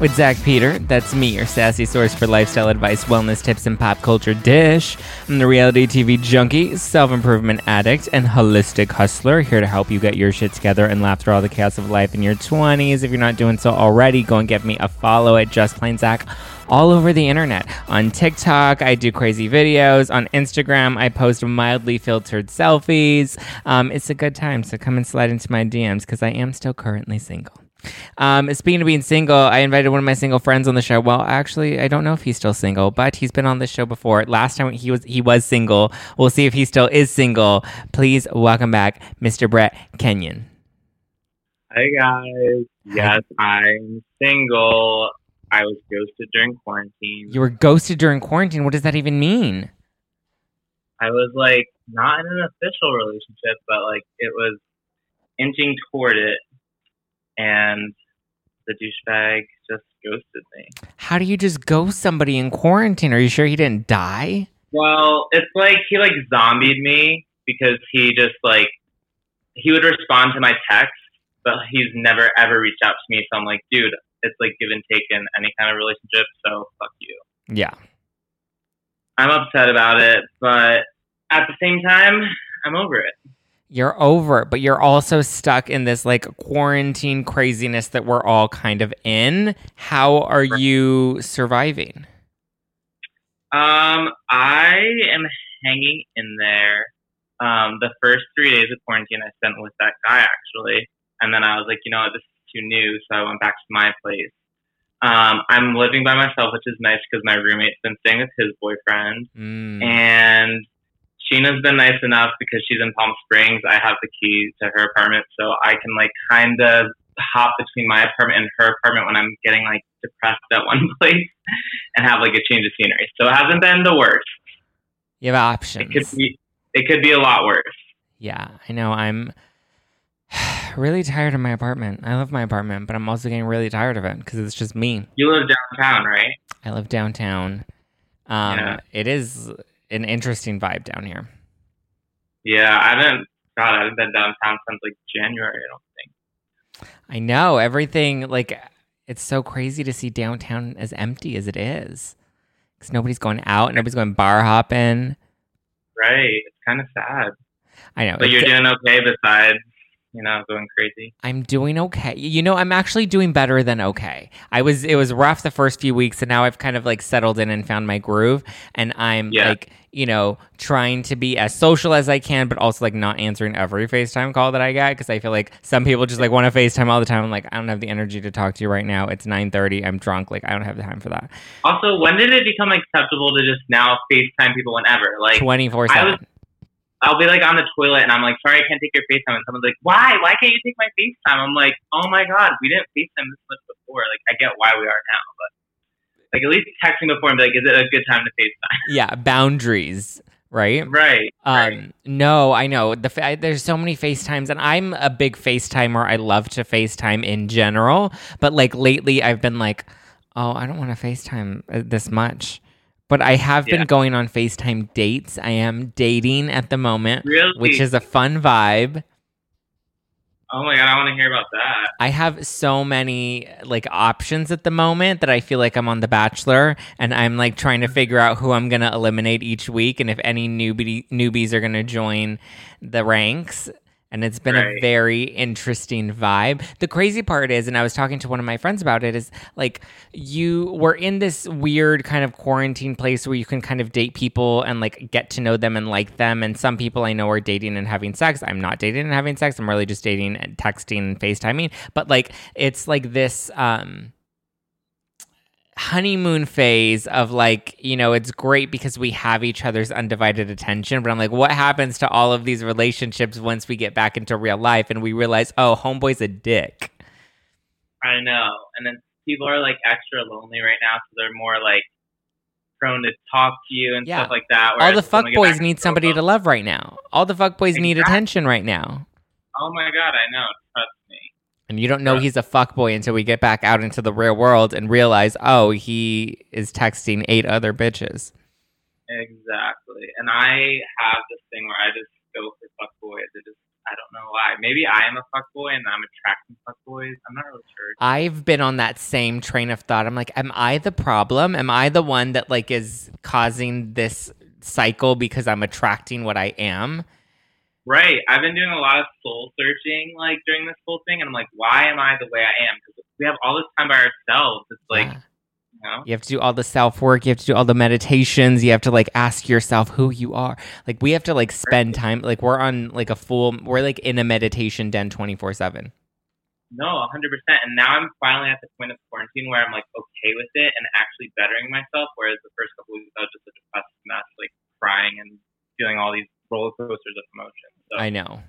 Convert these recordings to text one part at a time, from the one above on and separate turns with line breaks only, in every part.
with Zack Peter. That's me, your sassy source for lifestyle advice, wellness tips, and pop culture dish. I'm the reality TV junkie, self improvement addict, and holistic hustler, here to help you get your shit together and laugh through all the chaos of life in your 20s. If you're not doing so already, go and give me a follow at Just Plain Zack all over the internet. On TikTok, I do crazy videos. On Instagram, I post mildly filtered selfies. Um, it's a good time, so come and slide into my DMs because I am still currently single. Um, speaking of being single, I invited one of my single friends on the show. Well, actually, I don't know if he's still single, but he's been on the show before. Last time he was he was single. We'll see if he still is single. Please welcome back Mr. Brett Kenyon.
Hi guys. Yes, I'm single. I was ghosted during quarantine.
You were ghosted during quarantine. What does that even mean?
I was like not in an official relationship, but like it was inching toward it and the douchebag just ghosted me.
How do you just ghost somebody in quarantine? Are you sure he didn't die?
Well, it's like he like zombied me because he just like he would respond to my text, but he's never ever reached out to me. So I'm like, dude, it's like give and take in any kind of relationship. So fuck you.
Yeah.
I'm upset about it, but at the same time, I'm over it
you're over it, but you're also stuck in this like quarantine craziness that we're all kind of in. How are you surviving?
Um, I am hanging in there. Um, the first three days of quarantine I spent with that guy actually, and then I was like, you know, this is too new, so I went back to my place. Um, I'm living by myself, which is nice because my roommate's been staying with his boyfriend,
mm.
and Scheana's been nice enough because she's in Palm Springs. I have the key to her apartment, so I can like kind of hop between my apartment and her apartment when I'm getting like depressed at one place and have like a change of scenery. So it hasn't been the worst.
You have options.
It could be. It could be a lot worse.
Yeah, I know. I'm really tired of my apartment. I love my apartment, but I'm also getting really tired of it because it's just me.
You live downtown, right?
I live downtown. Um, yeah. It is an interesting vibe down here.
Yeah, I haven't. God, I haven't been downtown since like January. I don't think.
I know everything. Like, it's so crazy to see downtown as empty as it is, because nobody's going out, nobody's going bar hopping.
Right. It's kind of sad.
I know.
But you're doing okay besides you know, going crazy?
I'm doing okay. You know, I'm actually doing better than okay. I was it was rough the first few weeks and now I've kind of like settled in and found my groove and I'm yeah. like, you know, trying to be as social as I can but also like not answering every FaceTime call that I get because I feel like some people just like want to FaceTime all the time. I'm like, I don't have the energy to talk to you right now. It's 9:30. I'm drunk. Like I don't have the time for that.
Also, when did it become acceptable to just now FaceTime people whenever? Like
24/7.
I'll be like on the toilet and I'm like, sorry, I can't take your FaceTime. And someone's like, why? Why can't you take my FaceTime? I'm like, oh my God, we didn't FaceTime this much before. Like, I get why we are now, but like at least texting me before and be like, is it a good time to FaceTime?
Yeah, boundaries. Right.
Right.
Um,
right.
No, I know. The I, there's so many FaceTimes, and I'm a big FaceTimer. I love to FaceTime in general, but like lately, I've been like, oh, I don't want to FaceTime uh, this much. But I have yeah. been going on FaceTime dates. I am dating at the moment,
really?
which is a fun vibe.
Oh my god, I want to hear about that.
I have so many like options at the moment that I feel like I'm on The Bachelor, and I'm like trying to figure out who I'm gonna eliminate each week, and if any newbie newbies are gonna join the ranks and it's been right. a very interesting vibe. The crazy part is, and I was talking to one of my friends about it, is like you were in this weird kind of quarantine place where you can kind of date people and like get to know them and like them. And some people I know are dating and having sex. I'm not dating and having sex. I'm really just dating and texting and FaceTiming. But like it's like this um honeymoon phase of like, you know, it's great because we have each other's undivided attention. But I'm like, what happens to all of these relationships once we get back into real life and we realize, oh, homeboy's a dick?
I know. And then people are like extra lonely right now. So they're more like prone to talk to you and yeah. stuff like that.
All the fuck boys need somebody to love right now. All the fuck boys exactly. need attention right now.
Oh my God, I know.
And you don't know he's a fuckboy until we get back out into the real world and realize, oh, he is texting eight other bitches.
Exactly. And I have this thing where I just go for fuckboys. It just I don't know why. Maybe I am a fuckboy and I'm attracting fuckboys. I'm not really sure.
I've been on that same train of thought. I'm like, am I the problem? Am I the one that like is causing this cycle because I'm attracting what I am?
Right. I've been doing a lot of soul searching like during this whole thing, and I'm like, why am I the way I am? Because we have all this time by ourselves. It's like, yeah. you know,
you have to do all the self work. You have to do all the meditations. You have to like ask yourself who you are. Like we have to like spend time. Like we're on like a full. We're like in a meditation den twenty four seven.
No, 100%. And now I'm finally at the point of quarantine where I'm like okay with it and actually bettering myself. Whereas the first couple weeks I was just a depressed mess, like crying and feeling all these roller coasters of emotion. So.
I know.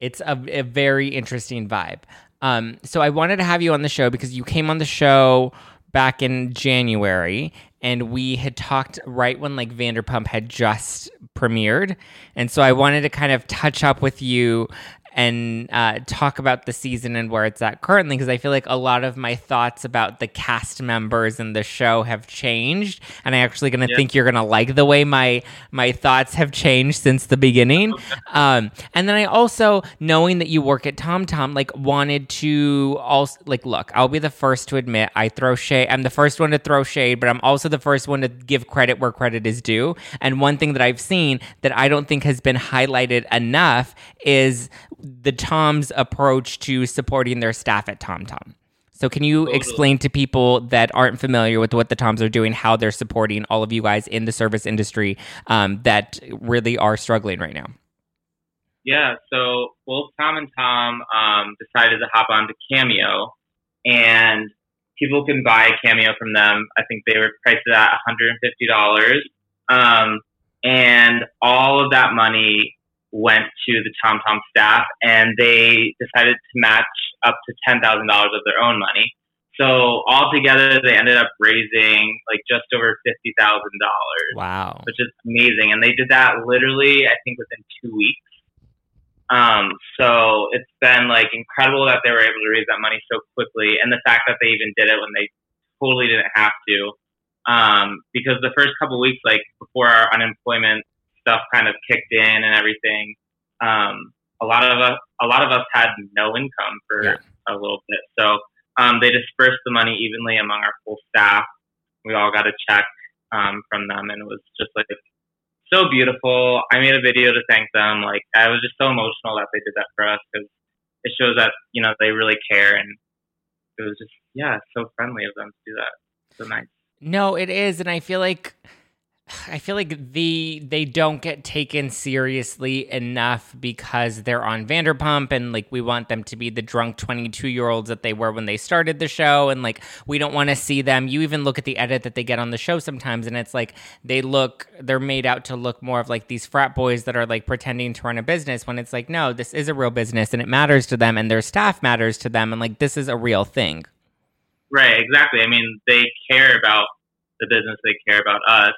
It's a, a very interesting vibe. Um, so I wanted to have you on the show because you came on the show back in January and we had talked right when like Vanderpump had just premiered. And so I wanted to kind of touch up with you and uh, talk about the season and where it's at currently because I feel like a lot of my thoughts about the cast members and the show have changed, and I'm actually gonna yeah. think you're gonna like the way my my thoughts have changed since the beginning. Um, and then I also, knowing that you work at TomTom, like wanted to also like look. I'll be the first to admit I throw shade. I'm the first one to throw shade, but I'm also the first one to give credit where credit is due. And one thing that I've seen that I don't think has been highlighted enough is the Tom's approach to supporting their staff at TomTom. So, can you totally. explain to people that aren't familiar with what the Toms are doing, how they're supporting all of you guys in the service industry um, that really are struggling right now?
Yeah, so both Tom and Tom um, decided to hop onto Cameo, and people can buy a Cameo from them. I think they were priced at $150. Um, and all of that money went to the TomTom staff, and they decided to match up to ten thousand dollars of their own money. So altogether, they ended up raising like just over fifty thousand dollars.
Wow,
which is amazing, and they did that literally, I think, within two weeks. Um, so it's been like incredible that they were able to raise that money so quickly, and the fact that they even did it when they totally didn't have to. Um, because the first couple weeks, like before our unemployment stuff kind of kicked in and everything, um, a lot of us a lot of us had no income for yeah. a little bit. So um, they dispersed the money evenly among our full staff. We all got a check um, from them, and it was just like so beautiful. I made a video to thank them. Like I was just so emotional that they did that for us because it shows that you know they really care, and it was just yeah, so friendly of them to do that. So nice.
No, it is, and I feel like I feel like the they don't get taken seriously enough because they're on Vanderpump and like we want them to be the drunk 22 year olds that they were when they started the show and like we don't want to see them. You even look at the edit that they get on the show sometimes and it's like they look they're made out to look more of like these frat boys that are like pretending to run a business when it's like no, this is a real business and it matters to them and their staff matters to them and like this is a real thing.
Right, exactly. I mean, they care about the business, they care about us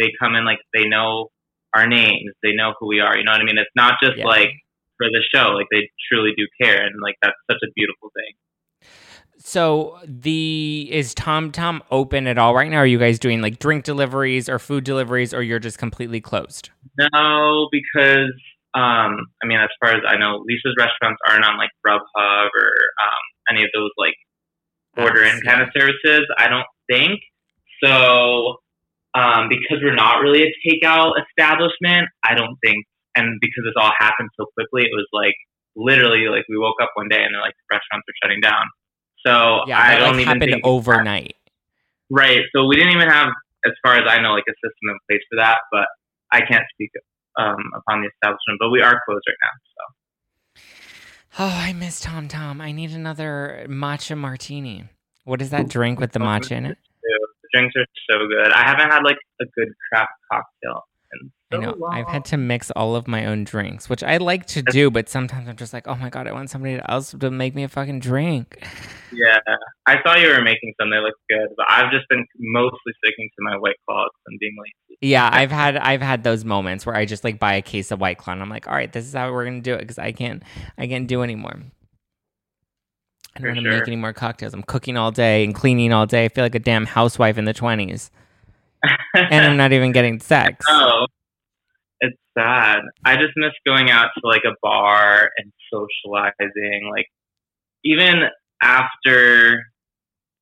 they come in like they know our names, they know who we are. You know what I mean? It's not just yeah. like for the show, like they truly do care, and like that's such a beautiful thing.
So the is TomTom open at all right now? Are you guys doing like drink deliveries or food deliveries, or you're just completely closed?
No, because um, I mean, as far as I know, Lisa's restaurants aren't on like Grubhub or um, any of those like order in kind of services. I don't think so. Um, because we're not really a takeout establishment, I don't think, and because this all happened so quickly, it was like literally like we woke up one day and they're like restaurants are shutting down. So
Yeah,
I
that
don't
like,
even
happened overnight.
Right. So we didn't even have, as far as I know, like a system in place for that. But I can't speak um, upon the establishment. But we are closed right now. So
Oh, I miss Tom Tom. I need another matcha martini. What is that drink with the matcha in it?
Drinks are so good. I haven't had like a good craft cocktail. In
I
so
know. I've had to mix all of my own drinks, which I like to do, but sometimes I'm just like, oh my god, I want somebody else to make me a fucking drink.
Yeah, I saw you were making some. They look good, but I've just been mostly sticking to my white claws and being lazy.
Yeah, I've had I've had those moments where I just like buy a case of White Claw and I'm like, all right, this is how we're gonna do it because I can't I can't do anymore. I don't want to make any more cocktails. I'm cooking all day and cleaning all day. I feel like a damn housewife in the twenties, and I'm not even getting sex.
Oh, it's sad. I just miss going out to like a bar and socializing. Like even after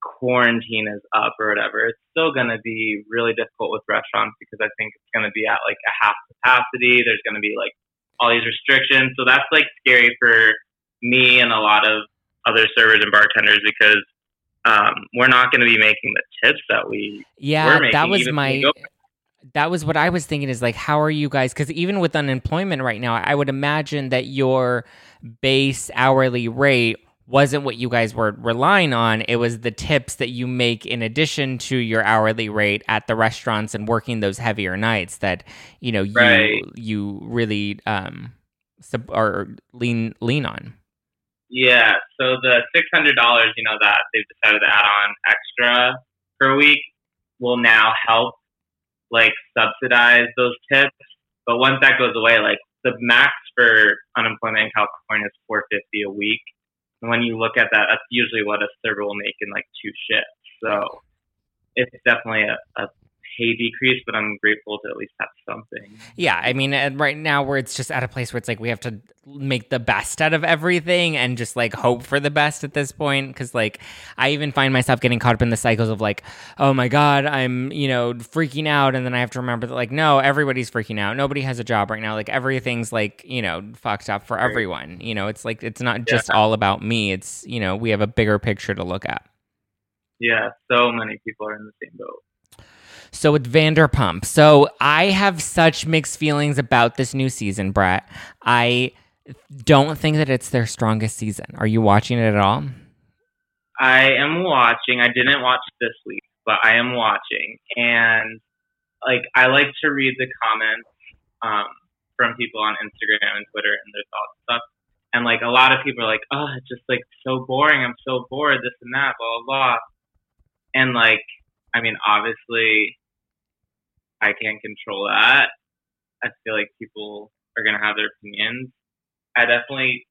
quarantine is up or whatever, it's still gonna be really difficult with restaurants because I think it's gonna be at like a half capacity. There's gonna be like all these restrictions, so that's like scary for me and a lot of other servers and bartenders because um, we're not going to be making the tips that we
Yeah,
making.
that was
even when we
my. That was what I was thinking. Is like, how are you guys? Because even with unemployment right now, I would imagine that your base hourly rate wasn't what you guys were relying on. It was the tips that you make in addition to your hourly rate at the restaurants and working those heavier nights that you know you
Right.
you really um sub- or lean lean on.
Yeah, so the six hundred dollars, you know, that they've decided to add on extra per week will now help like subsidize those tips. But once that goes away, like the max for unemployment in California is four fifty a week. And when you look at that, that's usually what a server will make in like two shifts. So it's definitely a, a pay decrease, but I'm grateful to at least have something.
Yeah, I mean, and right now where it's just at a place where it's like we have to make the best out of everything and just like hope for the best at this point. Because like I even find myself getting caught up in the cycles of like, oh my god, I'm you know freaking out, and then I have to remember that like no, everybody's freaking out. Nobody has a job right now. Like everything's like you know fucked up for
Right.
everyone. You know, it's like it's not just all about me. It's you know we have a bigger picture to look at.
Yeah, so many people are in the same boat.
So with Vanderpump, so I have such mixed feelings about this new season, Brett. I don't think that it's their strongest season. Are you watching it at all?
I am watching. I didn't watch this week, but I am watching, and like I like to read the comments um, from people on Instagram and Twitter and their thoughts and stuff. And like a lot of people are like, "Oh, it's just like so boring. I'm so bored. This and that, blah blah blah." And like, I mean, obviously, I can't control that. I feel like people are gonna have their opinions. I definitely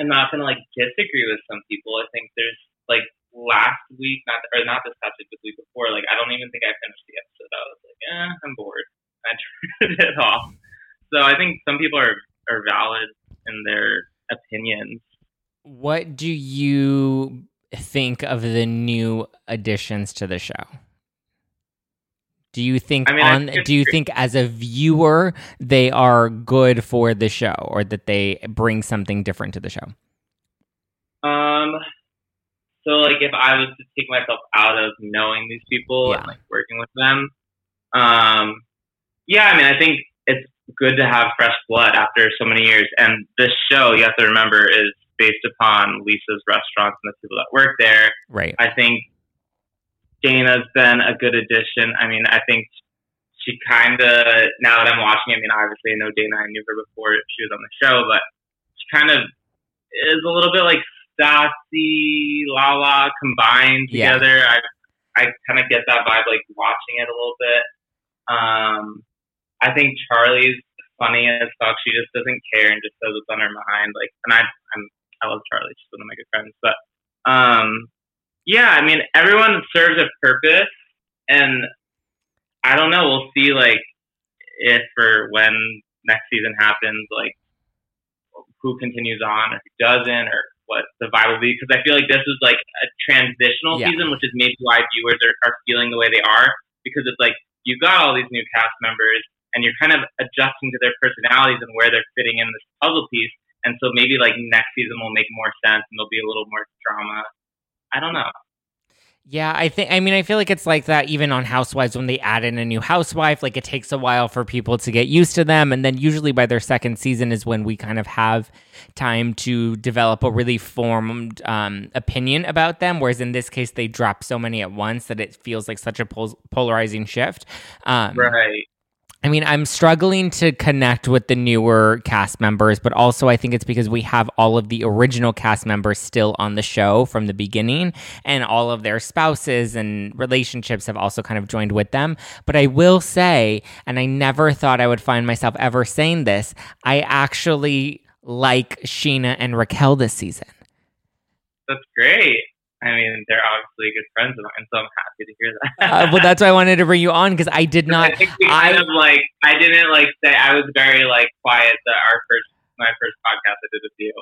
am not gonna like disagree with some people. I think there's like last week, not or not this past week, but week before. Like I don't even think I finished the episode. I was like, eh, I'm bored. I turned it off. So I think some people are are valid in their opinions.
What do you think of the new additions to the show? Do you think
I mean,
on do you think as a viewer they are good for the show or that they bring something different to the show?
Um, so like if I was to take myself out of knowing these people
Yeah.
and like working with them, um, yeah, I mean, I think it's good to have fresh blood after so many years. And this show, you have to remember, is based upon Lisa's restaurants and the people that work there.
Right.
I think Dayna's been a good addition. I mean, I think she kind of now that I'm watching. I mean, obviously, I know Dayna. I knew her before she was on the show, but she kind of is a little bit like Stassi, Lala combined
Yeah.
together. I I kind of get that vibe, like watching it a little bit. Um, I think Charli's funny as fuck. She just doesn't care and just says what's on her mind. Like, and I I'm I love Charli. She's one of my good friends, but um, yeah, I mean, everyone serves a purpose, and I don't know. We'll see, like, if or when next season happens, like who continues on or who doesn't, or what the vibe will be. Because I feel like this is like a transitional
Yeah.
season, which is maybe why viewers are, are feeling the way they are. Because it's like you've got all these new cast members, and you're kind of adjusting to their personalities and where they're fitting in this puzzle piece. And so maybe like next season will make more sense, and there'll be a little more drama. I don't know.
Yeah, I think. I mean, I feel like it's like that even on Housewives when they add in a new housewife. Like it takes a while for people to get used to them, and then usually by their second season is when we kind of have time to develop a really formed um, opinion about them. Whereas in this case, they drop so many at once that it feels like such a pol- polarizing shift. Um,
Right.
I mean, I'm struggling to connect with the newer cast members, but also I think it's because we have all of the original cast members still on the show from the beginning, and all of their spouses and relationships have also kind of joined with them. But I will say, and I never thought I would find myself ever saying this, I actually like Scheana and Raquel this season.
That's great. I mean, they're obviously good friends of mine, so I'm happy to hear that.
Uh, well, that's why I wanted to bring you on because I did not.
I think we
I-
kind of like I didn't like say I was very like quiet that our first my first podcast I did with you.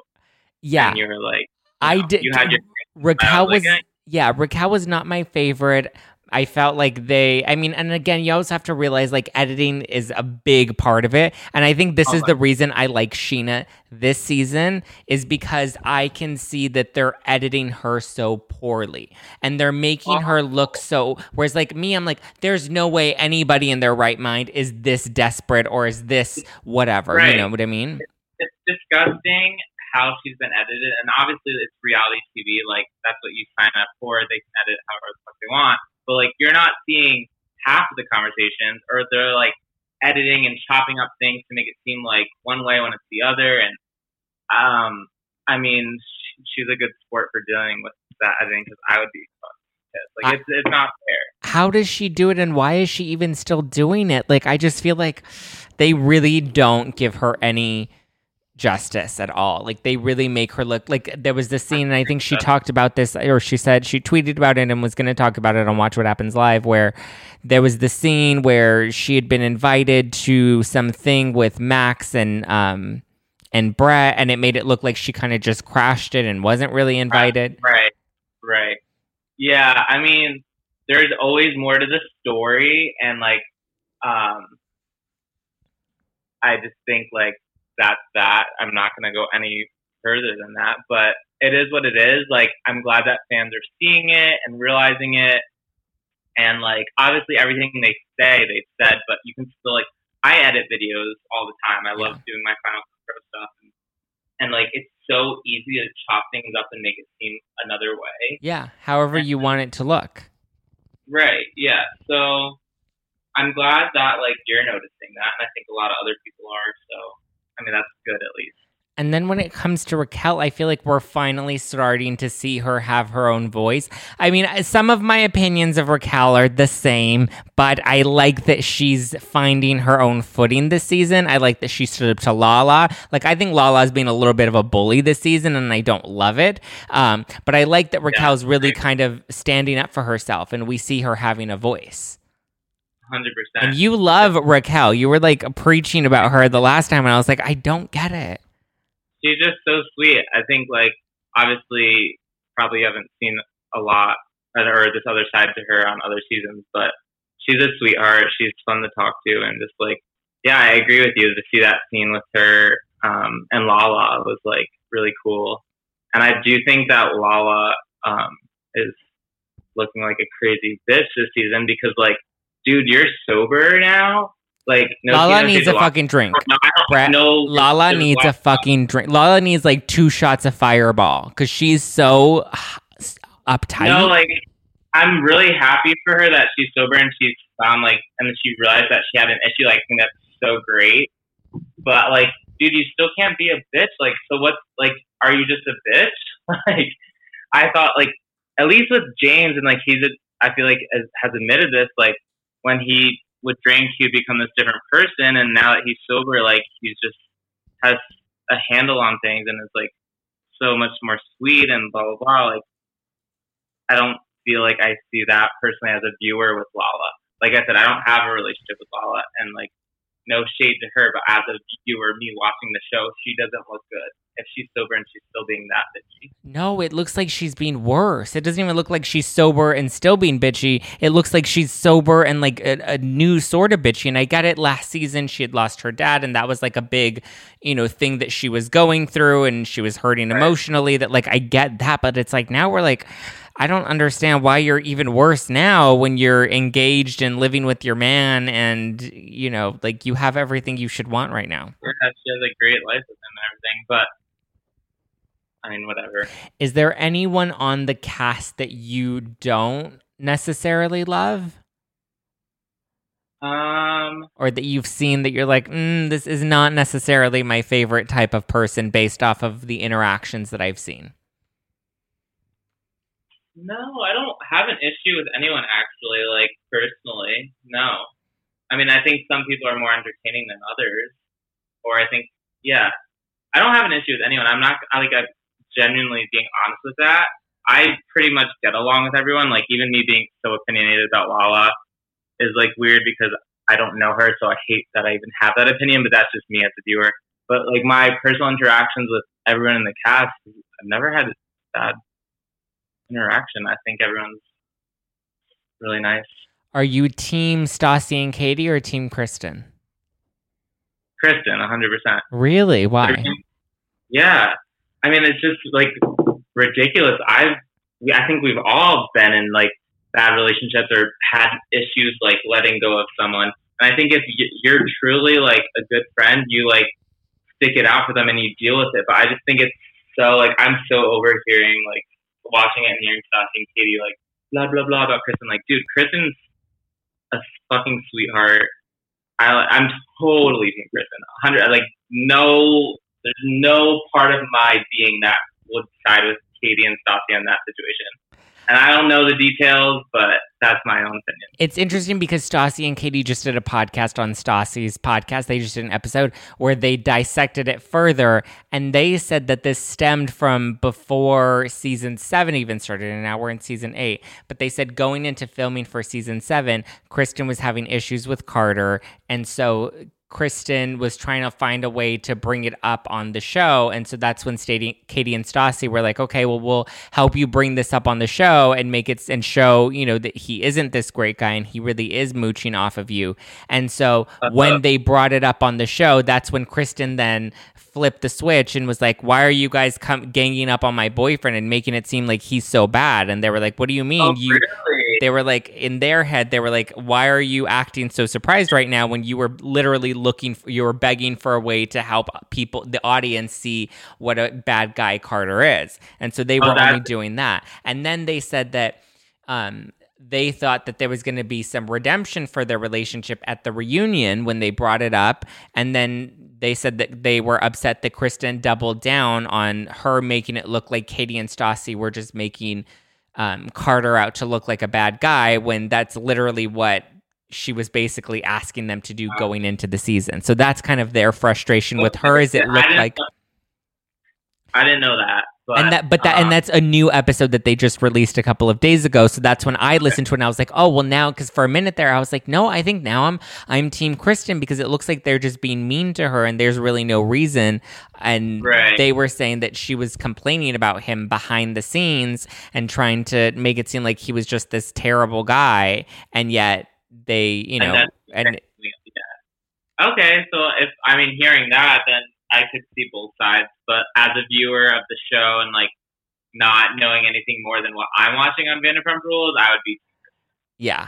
Yeah,
And you were like you
I
know,
did.
you had your
Raquel
like,
was
eh.
yeah, Raquel was not my favorite. I felt like they I mean, and again, you always have to realize like editing is a big part of it. And I think this
Oh
is the reason I like Scheana this season is because I can see that they're editing her so poorly. And they're making her look so whereas like me, I'm like, there's no way anybody in their right mind is this desperate or is this whatever. You know what I mean?
it's disgusting how she's been edited and obviously it's reality TV, like that's what you sign up for. They can edit however the fuck they want. But like you're not seeing half of the conversations or they're like editing and chopping up things to make it seem like one way when it's the other and um I mean she's a good sport for dealing with that editing because I would be fucking pissed. Like
I-
it's it's not fair.
how does she do it and why is she even still doing it? Like I just feel like they really don't give her any justice at all. Like they really make her look like there was this scene and I think she talked about this or she said she tweeted about it and was going to talk about it on Watch What Happens Live where there was the scene where she had been invited to something with Max and um and Brett and it made it look like she kind of just crashed it and wasn't really invited.
Right, right. Yeah, I mean, there's always more to the story, and like, um, I just think like that's that. I'm not gonna go any further than that, but it is what it is. Like, I'm glad that fans are seeing it and realizing it, and like, obviously, everything they say they've said, but you can still like. I edit videos all the time. I love doing my Final Cut Pro stuff, and, and like, it's so easy to chop things up and make it seem another way.
Yeah, however you want it to look.
Right. Yeah. So I'm glad that like you're noticing that, and I think a lot of other people are. So I mean, that's good at least.
And then when it comes to Raquel, I feel like we're finally starting to see her have her own voice. I mean, some of my opinions of Raquel are the same, but I like that she's finding her own footing this season. I like that she stood up to Lala. Like, I think Lala's being a little bit of a bully this season, and I don't love it. Um, but I like that Raquel's really kind of standing up for herself, and we see her having a voice.
Hundred
And
percent.
And you love Raquel. You were like preaching about her the last time, and I was like, I don't get it.
She's just so sweet. I think like obviously probably haven't seen a lot of her this other side to her on other seasons, but she's a sweetheart. She's fun to talk to, and just like yeah, I agree with you. To see that scene with her um, and Lala was like really cool, and I do think that Lala um, is looking like a crazy bitch this season because like, dude, you're sober now. Like, no,
Lala needs a fucking drink.
No,
Brett,
know.
Lala needs a fucking drink. Lala needs like two shots of Fireball because she's so uptight.
No, like I'm really happy for her that she's sober and she's found like, and then she realized that she had an issue. Like, I think that's so great. But like, dude, you still can't be a bitch. Like, so what's like? Are you just a bitch? like, I thought like at least with James and like he's a, I feel like has, has admitted this. Like when he would drink, he'd become this different person, and now that he's sober, like he's just has a handle on things and is like so much more sweet and blah blah blah. Like I don't feel like I see that personally as a viewer with Lala. Like I said, I don't have a relationship with Lala, and like no shade to her, but as a viewer, me watching the show, she doesn't look good. If she's sober and she's still being that bitchy.
No, it looks like she's being worse. It doesn't even look like she's sober and still being bitchy. It looks like she's sober and like a, a new sort of bitchy. And I get it. Last season, she had lost her dad, and that was like a big, you know, thing that she was going through, and she was hurting
Right.
emotionally. That like I get that, but it's like now we're like. I don't understand why you're even worse now when you're engaged and living with your man and you know like you have everything you should want right now.
Yeah, she has a great life with him and everything, but I mean, whatever.
Is there anyone on the cast that you don't necessarily love
Um,
or that you've seen that you're like, mm, this is not necessarily my favorite type of person based off of the interactions that I've seen?
no, I don't have an issue with anyone actually. Like personally, no. I mean, I think some people are more entertaining than others, or I think, yeah, I don't have an issue with anyone. I'm not I, like I'm genuinely being honest with that. I pretty much get along with everyone. Like even me being so opinionated about Lala is like weird because I don't know her, so I hate that I even have that opinion. But that's just me as a viewer. But like my personal interactions with everyone in the cast, I've never had bad interaction. I think everyone's really nice.
Are you team Stassi and Katie or team Kristen?
Kristen, 100%.
Really? Why?
Yeah. I mean, it's just like ridiculous. I've, I think we've all been in like bad relationships or had issues like letting go of someone. And I think if you're truly like a good friend, you like stick it out for them and you deal with it. But I just think it's so like, I'm so overhearing, like watching it and hearing Stassi and Katie like blah, blah, blah about Kristen. Like, dude, Kristen's a fucking sweetheart. I, I'm totally team Kristen. 100, like, no there's no part of my being that would side with Katie and Stassi in that situation. And I don't know the details, but that's my own opinion.
It's interesting because Stassi and Katie just did a podcast on Stassi's podcast. They just did an episode where they dissected it further, and they said that this stemmed from before season seven even started, and now we're in season eight. But they said going into filming for season seven, Kristen was having issues with Carter, and so Kristen was trying to find a way to bring it up on the show. And so that's when Stady, Katie and Stassi were like, okay, well, we'll help you bring this up on the show and make it and show, you know, that he isn't this great guy and he really is mooching off of you. And so uh-huh. when they brought it up on the show, that's when Kristen then flipped the switch and was like, why are you guys come ganging up on my boyfriend and making it seem like he's so bad? And they were like, what do you mean?
Oh,
you
really?
They were like in their head they were like why are you acting so surprised right now when you were literally looking for, you were begging for a way to help people the audience see what a bad guy carter is? And so they
Oh,
were only doing that. And then they said that um they thought that there was going to be some redemption for their relationship at the reunion when they brought it up. And then they said that they were upset that Kristen doubled down on her making it look like Katie and Stassi were just making um, Carter out to look like a bad guy when that's literally what she was basically asking them to do going into the season. So that's kind of their frustration with her. Is it
I
looked
didn't
like
know- I didn't know that. But,
and that but that
um,
and that's a new episode that they just released a couple of days ago so that's when i listened to it and i was like oh well now because for a minute there i was like no i think now i'm i'm team kristen because it looks like they're just being mean to her and there's really no reason and
Right.
they were saying that she was complaining about him behind the scenes and trying to make it seem like he was just this terrible guy and yet they you know
And
and,
Yeah. Okay, so if I mean hearing that, then I could see both sides. But as a viewer of the show and like not knowing anything more than what I'm watching on Vanderpump Rules, I would be
yeah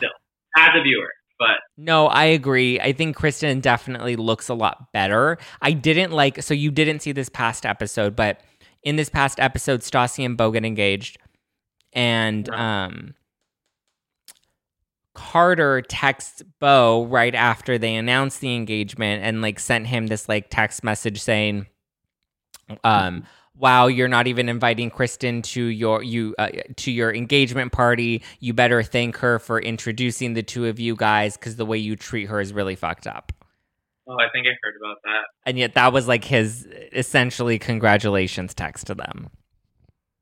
as a viewer. But
No, I agree. I think Kristen definitely looks a lot better. I didn't like so you didn't see this past episode, but in this past episode, Stassi and Beau get engaged. And um Carter texts Beau right after they announced the engagement and like sent him this like text message saying um wow you're not even inviting kristen to your you uh, to your engagement party you better thank her for introducing the two of you guys because the way you treat her is really fucked up
oh, I think I heard about that.
and yet that was like his essentially congratulations text to them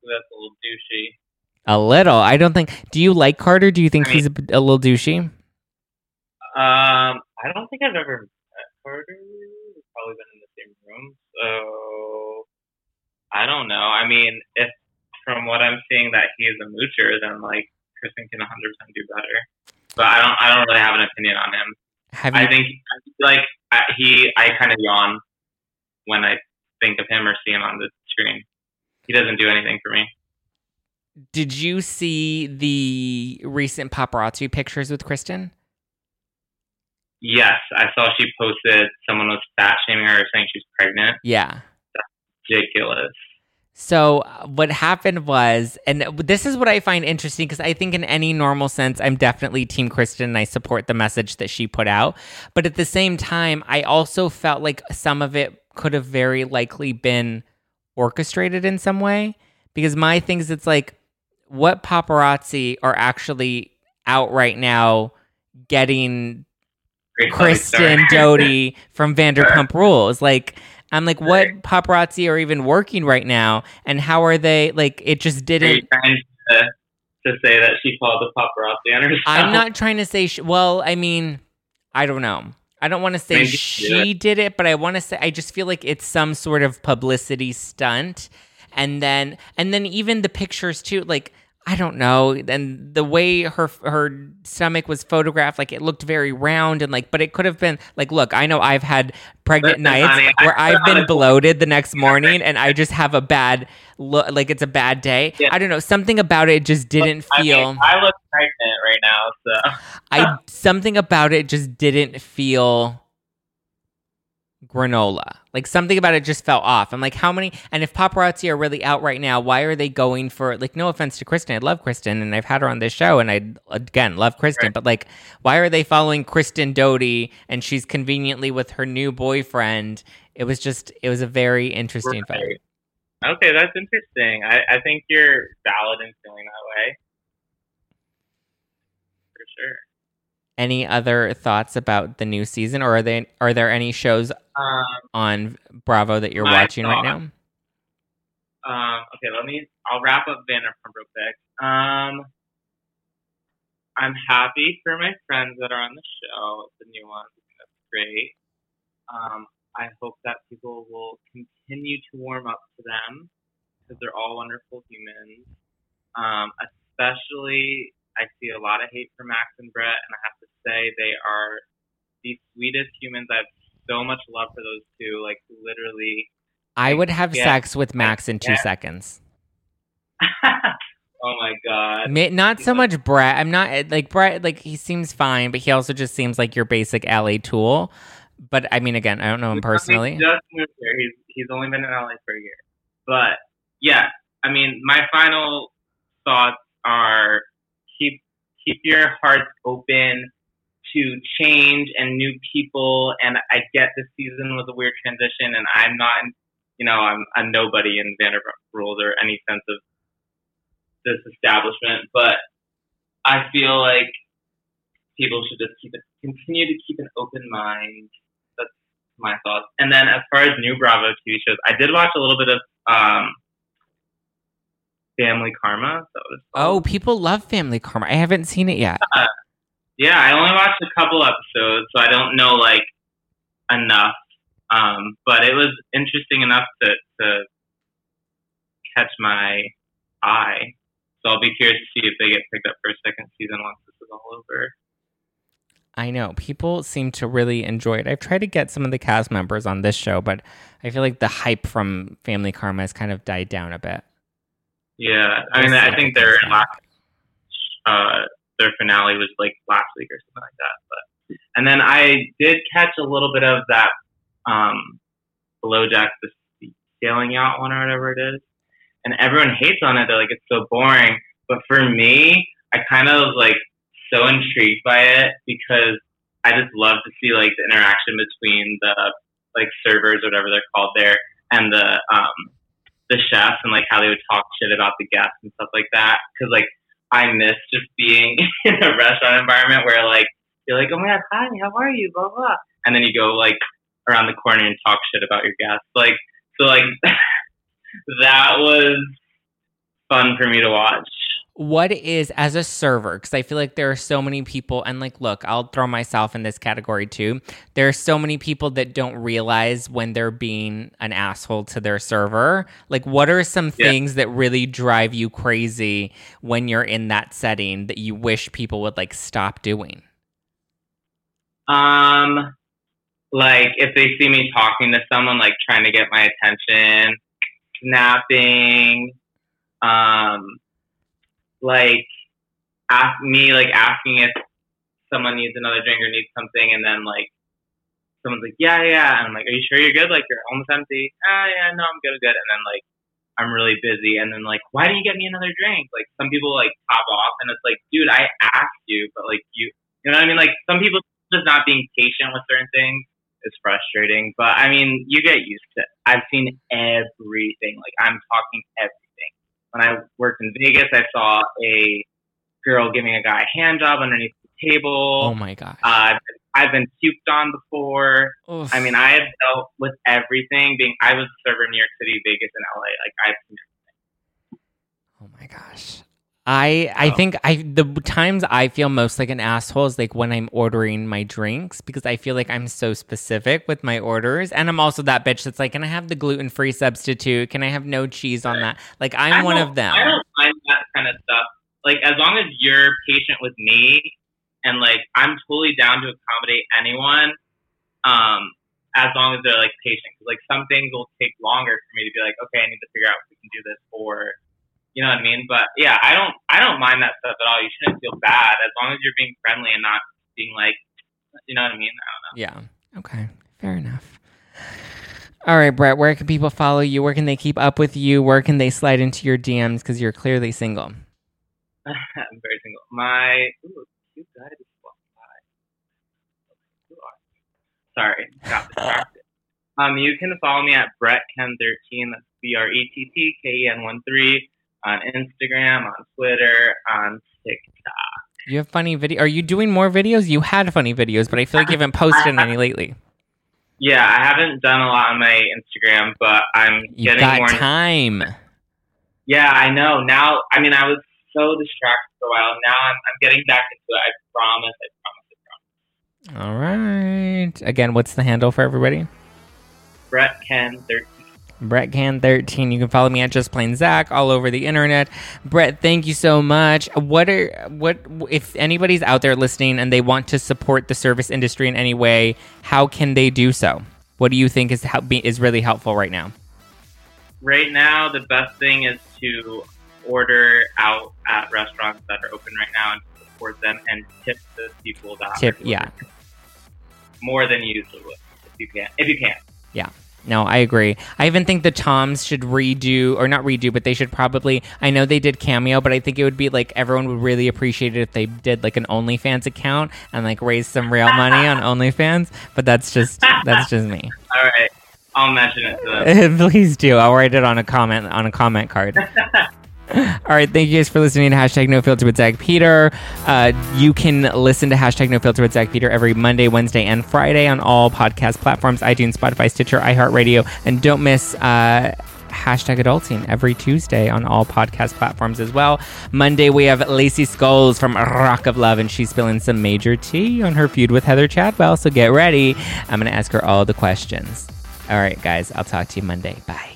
That's a little douchey.
A little i don't think do you like carter do you think
I mean-
he's a, a little douchey
Um, I don't think I've ever met Carter. We've probably been in the same room, so I don't know. I mean, if from what I'm seeing that he is a moocher, then like Kristen can 100 percent do better. But I don't. I don't really have an opinion on him.
Have you
I think like I, he. I kind of yawn when I think of him or see him on the screen. He doesn't do anything for me.
Did you see the recent paparazzi pictures with Kristen?
Yes, I saw she posted someone was fat shaming her, saying she's pregnant.
Yeah.
Ridiculous.
So what happened was, and this is what I find interesting because I think in any normal sense, I'm definitely Team Kristen and I support the message that she put out. But at the same time, I also felt like some of it could have very likely been orchestrated in some way because my thing is, it's like what paparazzi are actually out right now getting
Great
Kristen. Doute from Vanderpump Rules. Like, I'm like, what paparazzi are even working right now, and how are they? Like, it just
Are you
didn't.
trying to, say that she called the paparazzi on herself?
I'm not trying to say. Sh- well, I mean, I don't know. I don't want to say
Maybe she did
she did it, but I want to say I just feel like it's some sort of publicity stunt, and then and then even the pictures too, like. I don't know. And the way her her stomach was photographed, like it looked very round and like, but it could have been like, look, I know I've had pregnant
Listen,
nights
honey,
where I've been
honestly-
bloated the next morning and I just have a bad look, like it's a bad day.
Yeah.
I don't know. Something about it just didn't
I
feel.
mean, I look pregnant right now, so
I something about it just didn't feel granola. Like something about it just felt off. I'm like, how many? And if paparazzi are really out right now, why are they going for? Like, no offense to Kristen, I love Kristen, and I've had her on this show, and I again love Kristen,
Right.
but like, why are they following Kristen Doute, and she's conveniently with her new boyfriend? It was just, it was a very interesting fight.
Right. Okay, that's interesting. I, I think you're valid in feeling that way. For sure.
Any other thoughts about the new season, or are they are there any shows
Um,
on Bravo that you're watching right now?
um, okay, let me. I'll wrap up Vanderpump real quick. Um, I'm happy for my friends that are on the show, the new ones. That's great. Um, I hope that people will continue to warm up to them because they're all wonderful humans. Um, especially, I see a lot of hate for Max and Brett, and I have to say they are the sweetest humans. I have so much love for those two. Like literally,
I would have sex with Max in two
Yeah.
seconds.
oh my god.
Ma- Not so much Brett. I'm not like Brett. Like he seems fine, but he also just seems like your basic LA tool. But I mean, again, I don't know him
He
personally.
just moved here. He's he's only been in LA for a year. But yeah, I mean, my final thoughts are keep your hearts open to change and new people. And I get this season was a weird transition, and I'm not, you know, I'm a nobody in Vanderpump Rules or any sense of this establishment, but I feel like people should just keep it, continue to keep an open mind. That's my thoughts. And then as far as new Bravo TV shows, I did watch a little bit of um, Family Karma.
Oh, people love Family Karma. I haven't seen it yet.
yeah, I only watched a couple episodes, so I don't know like enough. Um, but it was interesting enough to, to catch my eye. So I'll be curious to see if they get picked up for a second season once this is all over.
I know people seem to really enjoy it. I've tried to get some of the cast members on this show, but I feel like the hype from Family Karma has kind of died down a bit.
Yeah, I mean, I think their
back.
uh, their finale was like last week or something like that. But and then I did catch a little bit of that um, Below Deck the sailing yacht one or whatever it is, and everyone hates on it. They're like it's so boring. But for me, I kind of like so intrigued by it because I just love to see like the interaction between the like servers or whatever they're called there and the um the chefs and like how they would talk shit about the guests and stuff like that. Because like I miss just being in a restaurant environment where like you're like, oh my god, hi, how are you, blah blah, and then you go like around the corner and talk shit about your guests. Like so, like that was fun for me to watch.
What is as a server because i feel like there are so many people and like look i'll throw myself in this category too. There are so many people that don't realize when they're being an asshole to their server. Like what are some
Yeah.
things that really drive you crazy when you're in that setting that you wish people would like stop doing?
Um, like if they see me talking to someone, like trying to get my attention, snapping, um, like ask me like asking if someone needs another drink or needs something, and then like someone's like, yeah, yeah, and I'm like, are you sure you're good? Like you're almost empty. Ah, yeah, no, I'm good, I'm good. And then like I'm really busy, and then like, why didn't you get me another drink? Like some people like pop off, and it's like, dude, I asked you, but like you, you know what I mean? Like some people just not being patient with certain things is frustrating. But I mean, you get used to it. I've seen everything. Like I'm talking everything. When I worked in Vegas, I saw a girl giving a guy a hand job underneath the table.
oh my god!
uh, I've, been puked on before.
Oof.
I mean, I have dealt with everything. Being I was a server in New York City, Vegas, and LA. Like I've seen everything.
Oh my gosh. I I
Oh.
think I the times I feel most like an asshole is like when I'm ordering my drinks because I feel like I'm so specific with my orders and I'm also that bitch that's like can I have the gluten free substitute can I have no cheese on that like I'm one of them
I don't mind that kind of stuff. Like as long as you're patient with me, and like I'm totally down to accommodate anyone. Um, as long as they're like patient, like some things will take longer for me to be like, okay, I need to figure out if we can do this, or you know what I mean. But yeah, I don't, I don't mind that stuff at all. You shouldn't feel bad as long as you're being friendly and not being like, you know what I mean. I don't know.
Yeah. Okay. Fair enough. All right, Brett, where can people follow you? Where can they keep up with you? Where can they slide into your DMs because you're clearly single?
I'm very single. My ooh, cute guy just walked by. Who are you? Sorry, got distracted. um, you can follow me at BrettKen13. That's B R E T T K E N 1 3 on Instagram, on Twitter, on TikTok.
You have funny video. Are you doing more videos? You had funny videos, but I feel like you haven't posted any lately.
Yeah, I haven't done a lot on my Instagram, but I'm
You
getting
got
more.
time.
Yeah, I know. Now, I mean, I was so distracted for a while. Now I'm, I'm getting back into it. I promise. I promise. I promise.
All right. Again, what's the handle for everybody?
Brett Ken 13.
Brett Ken 13. You can follow me at Just Plain Zack all over the internet. Brett, thank you so much. What are what if anybody's out there listening and they want to support the service industry in any way? How can they do so? What do you think is help, is really helpful right now?
right now the best thing is to order out at restaurants that are open right now and support them and tip the people that
Tip, yeah.
more than you usually would if you can if you can
No, I agree. I even think the Toms should redo, or not redo, but they should probably. I know they did Cameo, but I think it would be like everyone would really appreciate it if they did like an OnlyFans account and like raise some real money on OnlyFans. But that's just that's just me.
all right i'll mention it to them
Please do. I'll write it on a comment on a comment card. All right, thank you guys for listening to hashtag No Filter with Zack Peter. Uh, you can listen to hashtag No Filter with Zack Peter every Monday, Wednesday, and Friday on all podcast platforms: iTunes, Spotify, Stitcher, iHeartRadio, and don't miss. Uh, Hashtag adulting every Tuesday on all podcast platforms as well. Monday, we have Lacey Skulls from Rock of Love, and she's spilling some major tea on her feud with Heather Chaddock. So get ready. I'm going to ask her all the questions. All right, guys, I'll talk to you Monday. Bye.